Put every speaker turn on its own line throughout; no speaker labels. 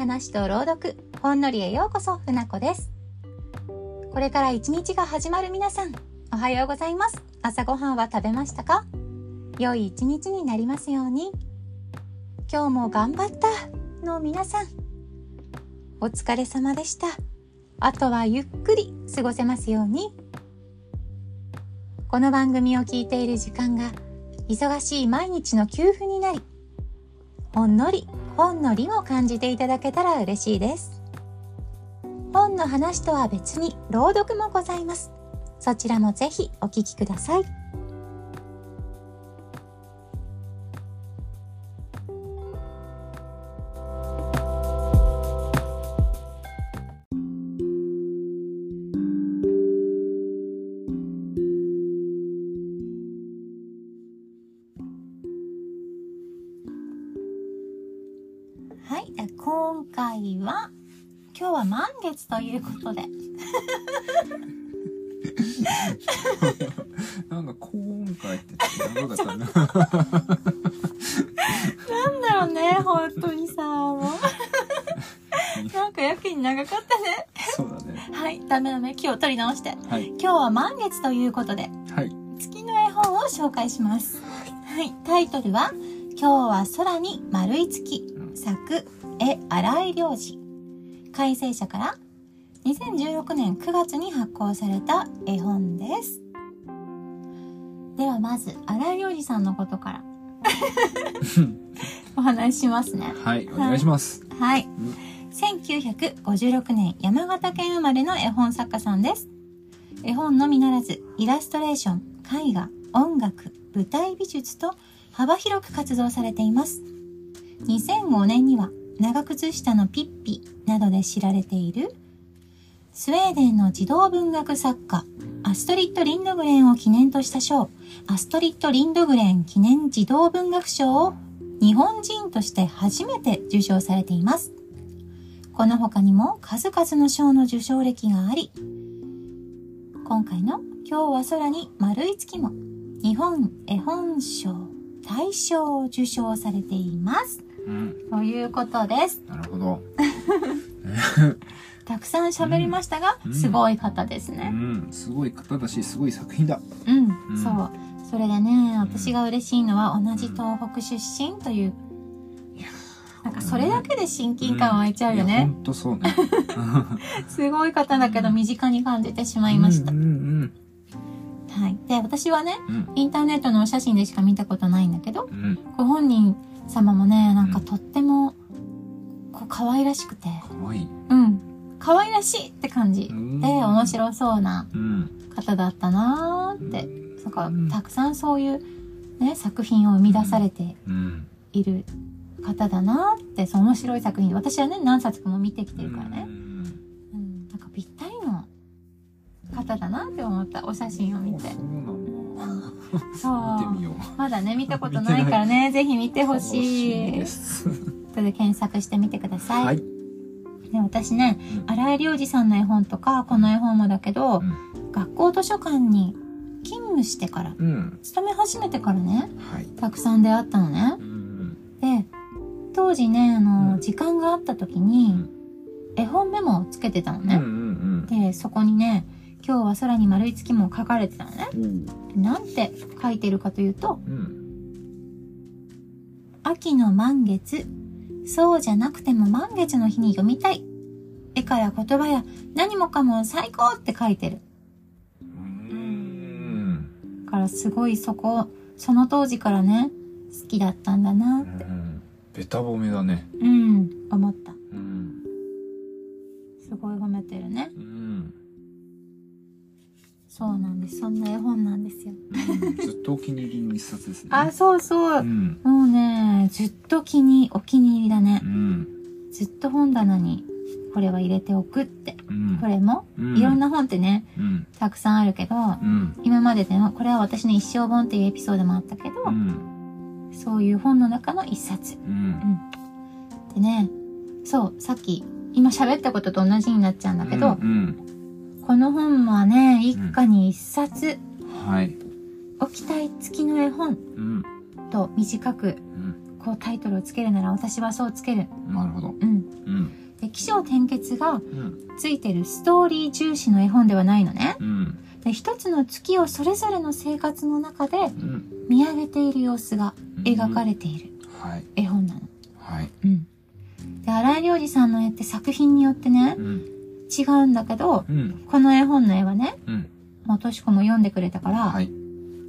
話と朗読、ほんのりへようこそ、ふなこです。これから一日が始まる皆さん、おはようございます。朝ごはんは食べましたか？良い一日になりますように。今日も頑張ったの皆さん、お疲れ様でした。あとはゆっくり過ごせますように。この番組を聞いている時間が忙しい毎日の給付になり、ほんのり、ほんのりも感じていただけたら嬉しいです。本の話とは別に朗読もございます。そちらもぜひお聞きください。はい、今回は今日は満月ということで、
なんか今回って長かったな。
なんだろうね、本当にさ、もう。なんかやけに長かったね。
そうだね。
はい、ダメダメ、気を取り直して。
はい。
今日は満月ということで、
はい。
月の絵本を紹介します。はい、タイトルは、今日は空に丸い月、作、絵、荒井良二。改正者から、2016年9月に発行された絵本です。ではまず、荒井良二さんのことから、お話ししますね。
はい。お願いします。
はい。1956年山形県生まれの絵本作家さんです。絵本のみならず、イラストレーション、絵画、音楽、舞台美術と幅広く活動されています。2005年には長靴下のピッピなどで知られているスウェーデンの児童文学作家アストリッド・リンドグレンを記念とした賞アストリッド・リンドグレン記念児童文学賞を日本人として初めて受賞されています。この他にも数々の賞の受賞歴があり、今回の今日は空に丸い月も日本絵本賞大賞を受賞されています。
うん。
ということです。
なるほど。
たくさん喋りましたが、
うん
すごい方です
う
ね。
ん。すごい方だし、すごい作品だ。
うん、
うん
そう。それでね、私が嬉しいのは同じ東北出身という、なんかそれだけで親近感湧いちゃうよね。
ほんとそうね。
すごい方だけど身近に感じてしまいました
う。ん
はい。で、私はね、
うんうん。
インターネットのお写真でしか見たことないんだけど、
うん。
ご本人様もね、なんかとっても、こう、可愛らしくて、
かわいい。
うん。可愛らしいって感じ。
うん
で、面白そうな
うん。
方だったなーって。だから
うん、
たくさんそういう、ね、作品を生み出されて
うん。
いる方だなーって、そう、面白い作品。私はね、何冊かも見てきてるからね。
うん。
うん。なんかぴったりの方だなって思った、お写真を見て。
見てみよう。
まだね、見たことないからね、ぜひ見てほしい。
です。
後で検索してみてください。
はい。
で私ね、
うん
荒井良二さんの絵本とか、この絵本もだけど、
うん
学校図書館に勤務してから、
うん。
勤め始めてからね、
はい。
たくさん出会ったのね
う。ん。
で、当時ね、あの、
うん
時間があった時に
うん、
絵本メモをつけてたの
うん。う
ね。
ん。
で、そこにね、今日は空に丸い月も書かれてたのね。
うん。
でなんて書いてるかというと、
うん。
秋の満月、そうじゃなくても満月の日に読みたい。絵から言葉や何もかも最高って書いてる。
うん。
だからすごいそこ、その当時からね、好きだったんだなって、
うん。べた褒めだね。
うん、思った。
うん。
すごい褒めてるね。
うん。
そうなんです。そんな絵本なんですよ。
ずっとお気に入りの一冊ですね。
あ、そうそうう。
ん。
もうね、ずっと気に、お気に入りだね
う。ん。
ずっと本棚にこれは入れておくって。
うん。
これも、
うん
いろんな本ってね、
うん。
たくさんあるけど、
うん。
今まででの、これは私の一生本っていうエピソードもあったけど、
うん。
そういう本の中の一冊。
うん。
でね、そう、さっき、今喋ったことと同じになっちゃうんだけど、
うん。
この本はね、一家に一冊、
はい。
置きたい月の絵本
うん。
と短く
うん。
こうタイトルをつけるなら私はそうつける。
なるほど
うん。
うん
で、起承転結が
うん
ついてるストーリー重視の絵本ではないのね。
うん
で、一つの月をそれぞれの生活の中で
うん
見上げている様子が描かれている
はい
絵本なの。
はい
うん。で、荒井良二さんの絵って作品によってね、
うん
違うんだけど、
うん。
この絵本の絵はね、
うん。
もうとしこも読んでくれたから、
はい。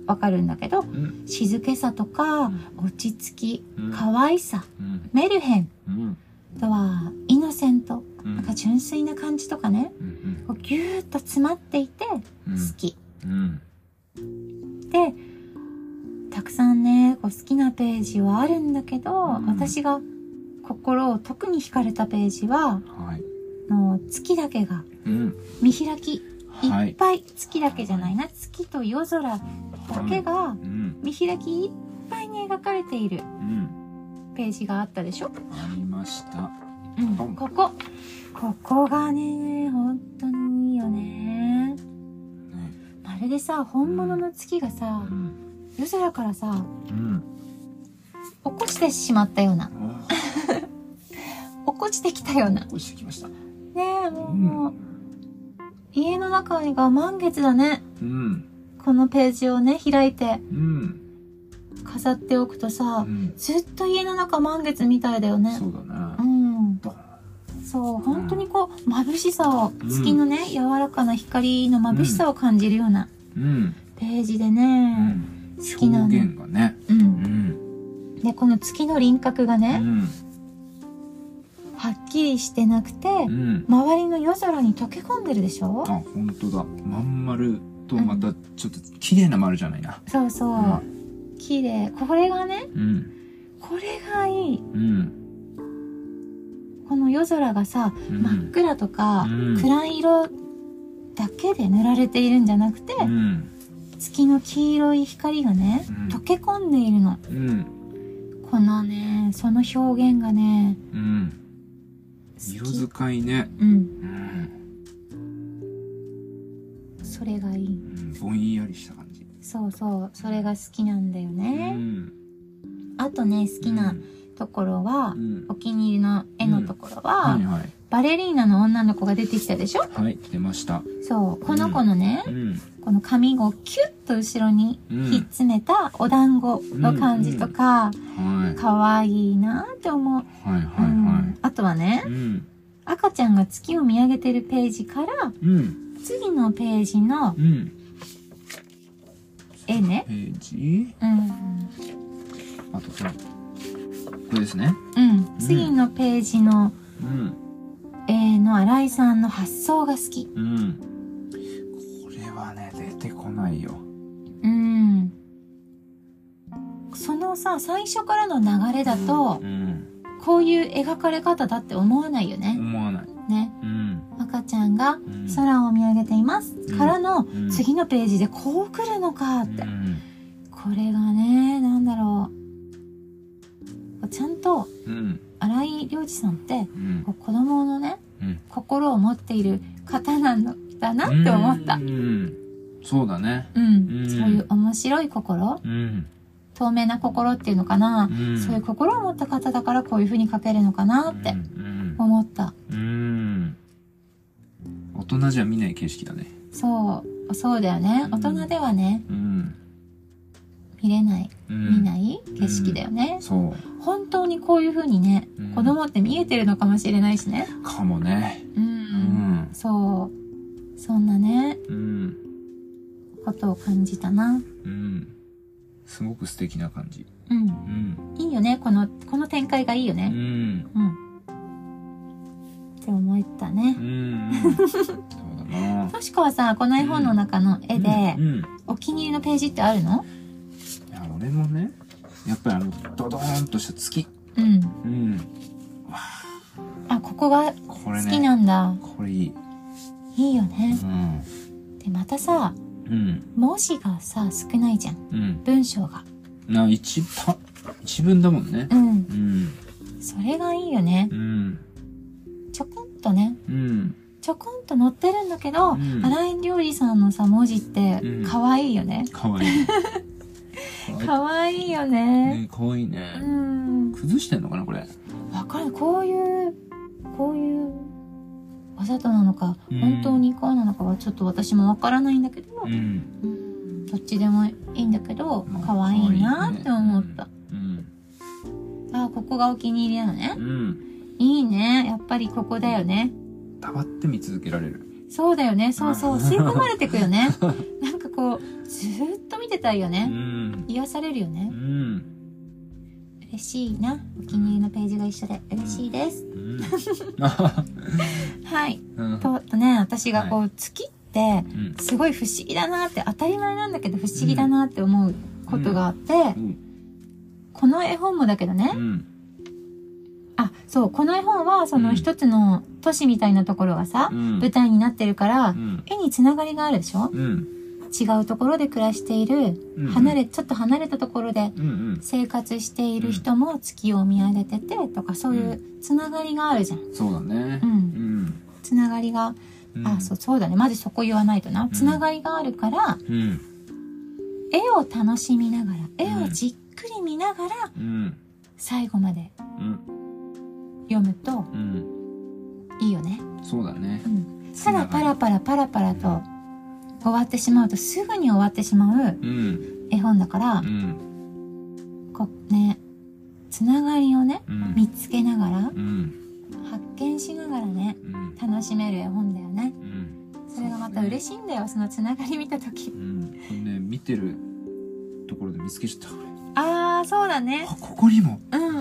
わかるんだけど、
うん。
静けさとか、
ん。
落ち着き、
うん。
可愛さ、
うん。
メルヘン、
うん。
あとは、イノセント、
うん。
なんか純粋な感じとかね、
うん。
こうギューッと詰まっていて、
うん。
好き。
うん。
で、たくさんね、こう好きなページはあるんだけど、
うん。
私が心を特に惹かれたページは、
はい
の月だけが
うん。
見開き、い
はい。
っぱい、月だけじゃないな、月と夜空。だけが
うん。
見開きいっぱいに描かれている。
うん。
ページがあったでしょ。
ありました。
うん、
うん
ここ。ここがね、本当にいいよね。
ね
まるでさ、本物の月がさ
う、ん
夜空からさ、
うん。
落っこちてしまったような、
あ
落っ こちてきたような。ね
落ちてきました
え、もう、家の中が満月だね。
うん。
このページをね、開いて
うん。
飾っておくとさ
う、ん。
ずっと家の中満月みたいだよね。
そうだ
う
ね
ん。
ドン
そう、本当にこう、眩しさを、
うん。
月のね、柔らかな光の眩しさを感じるような
うん。
ページで
う
ね、
ん。
好きなの
表現がね。
う。
うん。ん
で、この月の輪郭が
う
ね、
ん
はっきりしてなくて、
うん。
周りの夜空に溶け込んでるでしょ？
あ本当だ。まん丸とまたちょっと綺麗な丸じゃないな。
そうそう。
う
綺麗。これがね、
うん。
これがいい。
うん。
この夜空がさ、
うん。
真っ暗とか、
うん。
暗い色だけで塗られているんじゃなくて、
うん。
月の黄色い光がね、
うん。
溶け込んでいるの。
うん。
このね、その表現がね、
うん。
好
色
き。
使いね
うん。
うん
それがいい。
うんぼんやりした感じ
そうそう。それが好きなんだよ
う
ね。
ん
あとね、好きなところは、
うん。
お気に入りの絵のところは、
はいはい。
バレリーナの女の子が出てきたでしょ？
はい出ました。
そう。この子のね、
うん。
この髪をキュッと後ろに
うん。
ひっつめたお団子の感じとか、
はい。
可愛いなって思う。
はいはい
うん。
は
あとはね
い、うん。
赤ちゃんが月を見上げてるページから、
うん。
次のページの
うん。
絵ね。
ページ？
うん。
あとこれこれですね
うん。次のページの
うん
絵の新井さんの発想が好き。
うんこれはね出てこないよ
うん。そのさ、最初からの流れだと
う、ん
こういう描かれ方だって思わないよね。
思わない
ね。
うん
赤ちゃんが
うん
空を見上げています。
うん
からの
うん
次のページでこう来るのかって。
うん
これがね、なんだろう。ちゃんと
うん。
荒井良二さんって
うん。
こう子供のね、
うん。
心を持っている方なんだなって思った。
うんうんそうだね。
うん。
うん。
そういう面白い心？
うん。
透明な心っていうのかな、
うん。
そういう心を持った方だからこういう風に書けるのかなって
うん
思った。
うん。大人じゃ見ない景色だね。
そう、そうだよね。
うん。
大人ではね、
うん。
見れない、
うん。
見ない景色だよね。
そう
本当にこういう風にね、
うん
子供って見えてるのかもしれないしね。
かもね
うん。
うん
そう。そんなね、
うん
ことを感じたな。
うんすごく素敵な感じ
うん。
うん
いいよね。この、この展開がいいよ
う
ね。
ん
うん。って思った
う
ね。
んそうだな
としこはさ、この絵本の中の絵でお気に入りのページってあるの？
いや俺もねやっぱりあのドドーンとした月
うん。
うん
あ、ここが
これね
好きなんだ。
これいい
いいよね。
うん
で、またさ、
うん
文字がさ、少ないじゃん。
うん
文章が。
な一た一文だもんね
うん。
うん
それがいいよね。
うん
ちょこんとね、
うん
ちょこんと載ってるんだけど、
うん
荒井料理さんのさ、文字って
うん、
可愛いよね。
かわいい
可愛いよね。
ねかわいいね。
うん。ん
崩してんのかなこれ？
わかるこういうこういうわざとなのか
うん。
本当にこうなのかはちょっと私もわからないんだけど、
うん。
うん。どっちでもいいんだけど
まあ
可愛いなって思った、
うん。
あここがお気に入りなのね。
うん。
いいね。やっぱりここだよね。
たまって見続けられる。
そうだよね。そうそう。吸い込まれてくよね。なんかこうずーっと見てたいよ
う
ね
ん。
癒されるよ
う
ね
ん。
嬉しいな。お気に入りのページが一緒で。嬉しいです。
うん。あ
はい。
うん。
ととね私がこう月って
うん。
すごい不思議だなって当たり前なんだけど不思議だなって思うことがあって、
うん。
この絵本もだけどね、
うん。
あそうこの絵本はその
うん。
一つの都市みたいなところがさ、
うん。
舞台になってるから、
うん。
絵につながりがあるでしょ？
うん
違うところで暮らしている、
うん
離れちょっと離れたところで
うんうん。
生活している人も月を見上げててとかそういうつながりがあるじゃん。
そうだね。
うん。
うん。
つながりが、
うん。
あそうそうだね。まずそこ言わないとな。つながりがあるから、
うん。
絵を楽しみながら絵をじっくり見ながら
うん。
最後まで
うん。
読むと
うん。
いいよね、
そうだね。
うん、ただパラパラパラパラと終わってしまうとすぐに終わってしまう
うん。
絵本だから
う、ん。
こうねつながりをね
うん。
見つけながら
うん。
発見しながらね
うん。
楽しめる絵本だよね。
うん。
それがまた嬉しいんだよそのつながり見た時。
ね見てるところで見つけちゃった俺。
あーそうだね。
あここにも。
うんうんう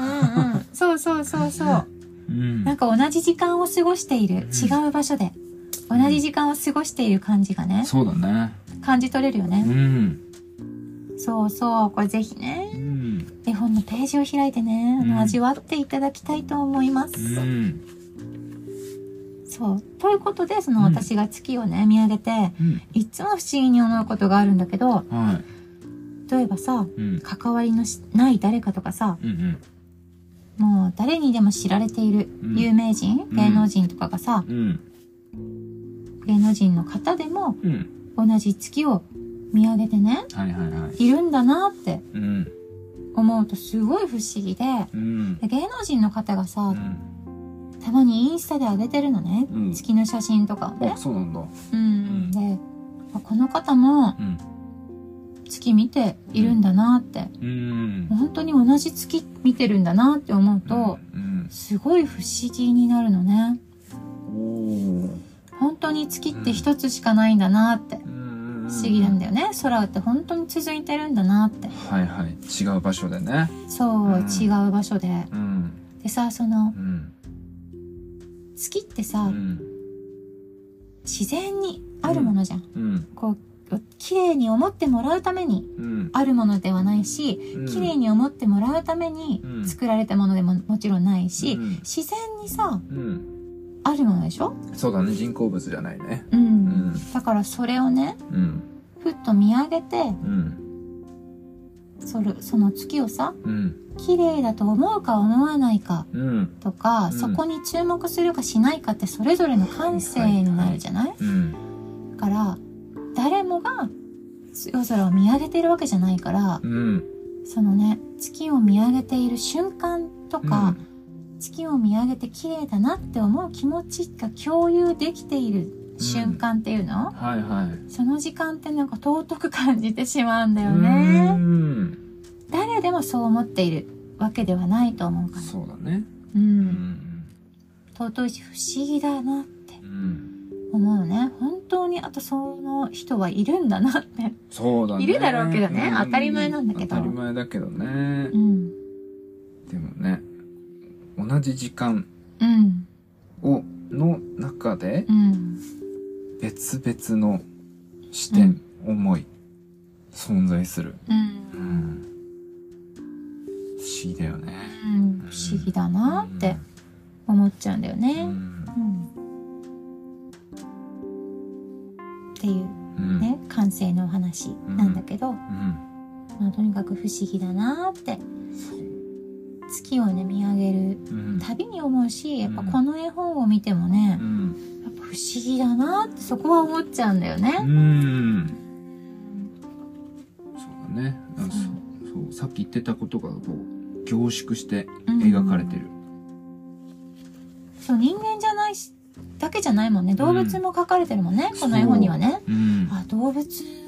ん。そうそうそうそう。
うん。
なんか同じ時間を過ごしている違う場所で同じ時間を過ごしている感じがね
そうだね。
感じ取れるよ
う
ね
ん。
そうそう。これぜひね
うん。
絵本のページを開いてねあ
うん。
の味わっていただきたいと思います、
うん。
そう。ということでその
うん。
私が月をね見上げて
うん。
いつも不思議に思うことがあるんだけど
は
例えばさ関わりのしない誰かとかさ
うん。
もう誰にでも知られている
うん。
有名人、
うん。
芸能人とかがさ
うん
芸能人の方でも
うん
同じ月を見上げてね
はいはいはい。
いるんだなって
うん。
思うとすごい不思議で
うん。
で芸能人の方がさ
うん。
たまにインスタで上げてるのね、
うん。
月の写真とかをね。
あそうなんだ。
うん、であこの方も
うん。
月見ているんだなって、
うん。
本当に同じ月見てるんだなって思うと、
うん。
すごい不思議になるのね本当に月って一つしかないんだなって。
不
不思議なんだよね。空って本当に続いてるんだなって。
はいはい。違う場所でね。
そう、
うん。
違う場所で。
うん。
でさその
うん。
月ってさ、
うん。
自然にあるものじゃん、
うん。
こう綺麗に思ってもらうために
うん。
あるものではないし
うん。
綺麗に思ってもらうために
うん。
作られたものでももちろんないし、
うん。
自然にさ
うん
あるものでしょ？
そうだね。人工物じゃないね。
うん、
うん。
だからそれをね
うん。
ふっと見上げて
うん。
それその月をさ
うん。
綺麗だと思うか思わないか
うん。
とか、
うん。
そこに注目するかしないかってそれぞれの感性になるじゃない、
うん。
だから誰もが夜空を見上げてるわけじゃないから
うん。
そのね月を見上げている瞬間とか、月を見上げて綺麗だなって思う気持ちが共有できている瞬間っていうの、
はいはい
その時間ってなんか尊く感じてしまうんだよ
う
ね。
ん
誰でもそう思っているわけではないと思うから。
そうだね
う。
うんん
尊いし不思議だなって
うん
思うね。本当にあとその人はいるんだなって。
そうだね
いるだろうけどね
うん
当たり前なんだけど
当たり前だけどね
うん。
でもね同じ時間
うん。
をの中で
うん。
別々の視点、思い存在する、
うん。
うん、不思議だよね
うん、不思議だなって思っちゃうんだよ
う
ね。
ん
うん。っていう
うん
ね、感性のお話なんだけど、
うん
まあ、とにかく不思議だなって月をね見上げる
うん
たびに思うしやっぱ
うん
この絵本を見てもね
う、ん
やっぱ不思議だなってそこは思っちゃうんだよ
う
ね。
んそうだねあそうさっき言ってたことがこう凝縮して
うん
描かれてる。
そう、人間じゃないし、だけじゃないもんね。動物も描かれてるもんね。この絵本にはね。
うん。
あ、動物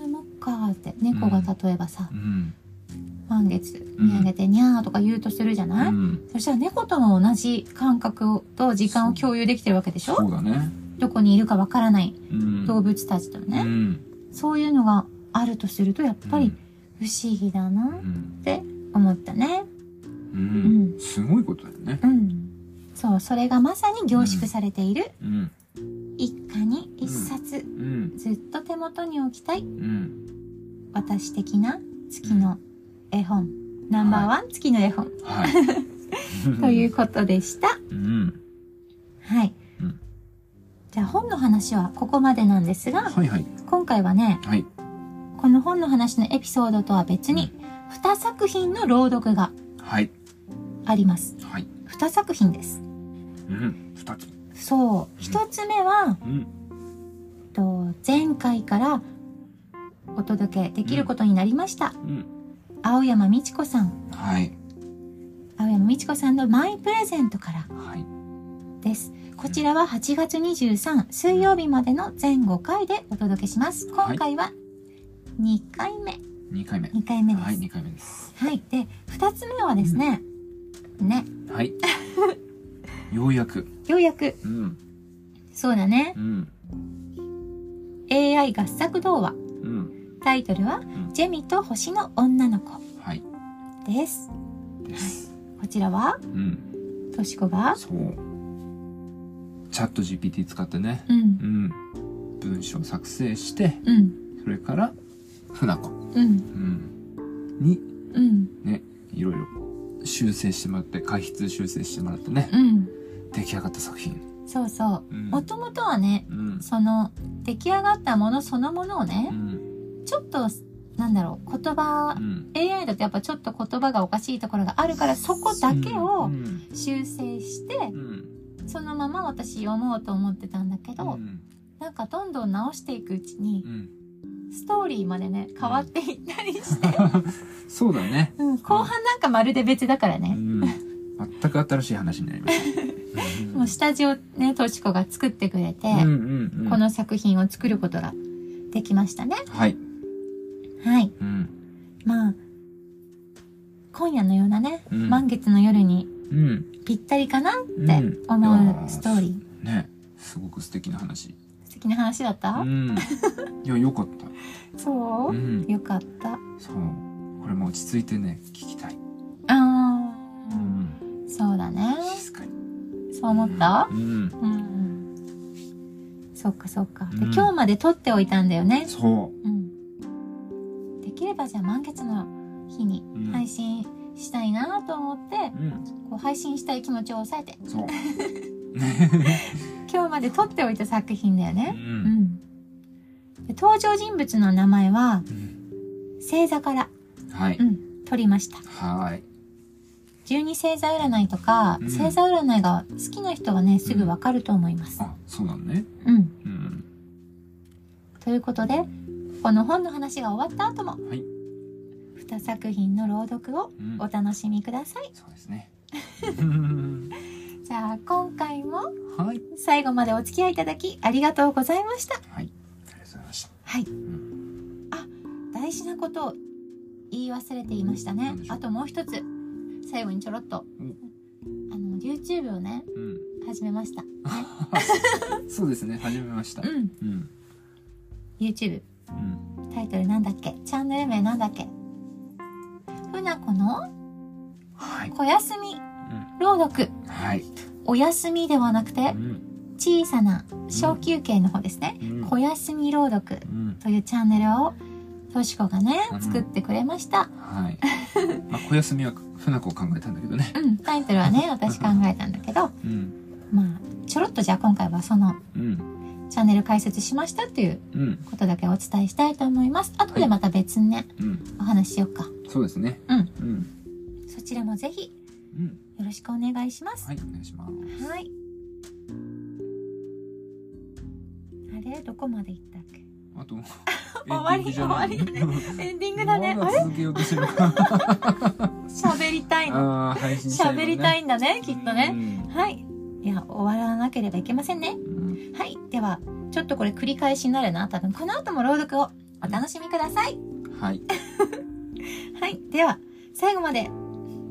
もかって。猫が例えばさ、
うん。
満月見上げてにゃーとか言うとするじゃない、
うん。
そしたら猫とも同じ感覚をと時間を共有できてるわけでしょ？
そうだね。
どこにいるかわからない
うん。
動物たちとね、
うん。
そういうのがあるとするとやっぱり不思議だなっ
うん。
て思ったね。
う。
うん
すごいことだよね。
うん。そう、それがまさに凝縮されている
うん。
一家に一冊、
うん。
ずっと手元に置きたい
うん。
私的な月の絵本、ナンバーワン月の絵本、
はい。
ということでした。
うん。
はい。
うん
じゃあ本の話はここまでなんですが、
はいはい。
今回はね、
はい。
この本の話のエピソードとは別に、2作品の朗読が
はい。
あります。
はい。
2作品です。
うん。二つ。
そう。1つ目は、
うん。
と前回からお届けできることになりました。
うん。
青山美智子さん。
はい。
青山美智子さんのマイプレゼントから
はい。
です。こちらは8月23水曜日までの全5回でお届けします。今回は2回目。
二回目。
2回目です。
はい、二回目です。
はい。で、2つ目はですね、ね、
はい。ようやく。
ようやく、
うん。
そうだね
う、ん。
AI 合作童話。
うん。
タイトルは、
ん
ジェミと星の女の子
はい。
です。
です。
こちらは、
うん。
としこが、
そう。チャット GPT 使ってね。
うん
う、ん。文章作成して、
うん、
それから、船子。
うん、
うん。に、
うん、
ね、いろいろ修正してもらって、開筆修正してもらってね、
うん。
出来上がった作品。
そうそう。
うん。
もともとはね、
うん。
その、出来上がったものそのものを
う
ね、
ん。
ちょっと、なんだろう、言葉
う、ん。
AI だとやっぱちょっと言葉がおかしいところがあるから、そこだけを
うん。
修正して、
うん。
そのまま私読もうと思ってたんだけど、
うん。
なんかどんどん直していくうちに
う、ん。
ストーリーまでね、変わっていったりして、
そうだね。
うん、後半なんかまるで別だからね。
うん。全く新しい話になりました。
もう下地をね、としこが作ってくれて、
うんうんうん。
この作品を作ることができましたね。
はい。
はい。
うん。
まあ、今夜のようなね、
うん
満月の夜に
うん。
ぴったりかなって
うん
思うストーリー。
ね。すごく素敵な話。
素敵な話だった、
うん。いや、よかった。
そう？う、
ん。
よかった。
そう。これも落ち着いてね、聞きたい。
あー、
うん。
そうだね。
静かに。
そう思った？
うん。
うん。そっかそっか。今日まで撮っておいたんだよね。
そ
うん。できればじゃあ満月の日に
うん
配信したいなと思って、
う。うん。
こう配信したい気持ちを抑えて。今日まで撮っておいた作品だよ
う。
ね。うんん。で登場人物の名前は、
うん
星座から、
はい。
うん、取りました。
はい。
十二星座占いとか、
うん
星座占いが好きな人はね、すぐわかると思います。
あ、そうなのね。
うん。
うん。
ということで、この本の話が終わった後も、
はい。
2作品の朗読を
うん
お楽しみください。
そうですね。う ん
じゃあ、今回も
はい。
最後までお付き合いいただきありがとうございました。
はい。ありがとうございました。
はい。
ん
大事なことを言い忘れていましたねあともう一つ、最後にちょろっと、あの、YouTube をね、
うん。
始めました。ね。
そうですね。始めました。
うん。
うん。
YouTube。
うん。
タイトルなんだっけ？チャンネル名なんだっけ？ふなこの？
はい。
小休み
うん。
朗読。
はい。
お休みではなくて
う、ん。
小さな小休憩の方ですね。
うん
小休み朗読
うん。
というチャンネルを、としこがね
う、ん
作ってくれました。
はい。まあ、小休みは船子を考えたんだけどね。
うん、タイトルはね、私考えたんだけど、
うん。
まあ、ちょろっとじゃあ今回はその
うん。
チャンネル解説しましたっていう
うん。
ことだけお伝えしたいと思います。後でまた別にね、
うん。
お話ししようか。
そうですね。
うん。
うん。
そちらもぜひ
うん。
よろしくお願いします。
はい、お願いします。
はい。あれ？どこまで行ったっけ？
あと、
終わり？終わり？だね。エンディングだね。あれ？
まだ続けようとしてる
喋りたいの。
あー配信したいのね
喋りたいんだね、きっとね。
うん
はい。いや、終わらなければいけませんね。
うん
はい。では、ちょっとこれ繰り返しになるな。多分、この後も朗読をお楽しみください。
はい
はい。では、最後まで、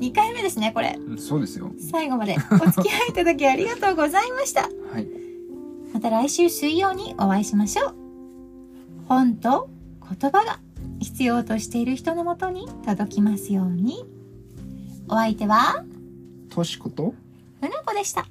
2回目ですね、これ。
うんそうですよ
最後までお付き合いいただきありがとうございました。
はい
また来週水曜にお会いしましょう。本と言葉が必要としている人のもとに届きますように。お相手は、
としこと？
ふなこでした。
バ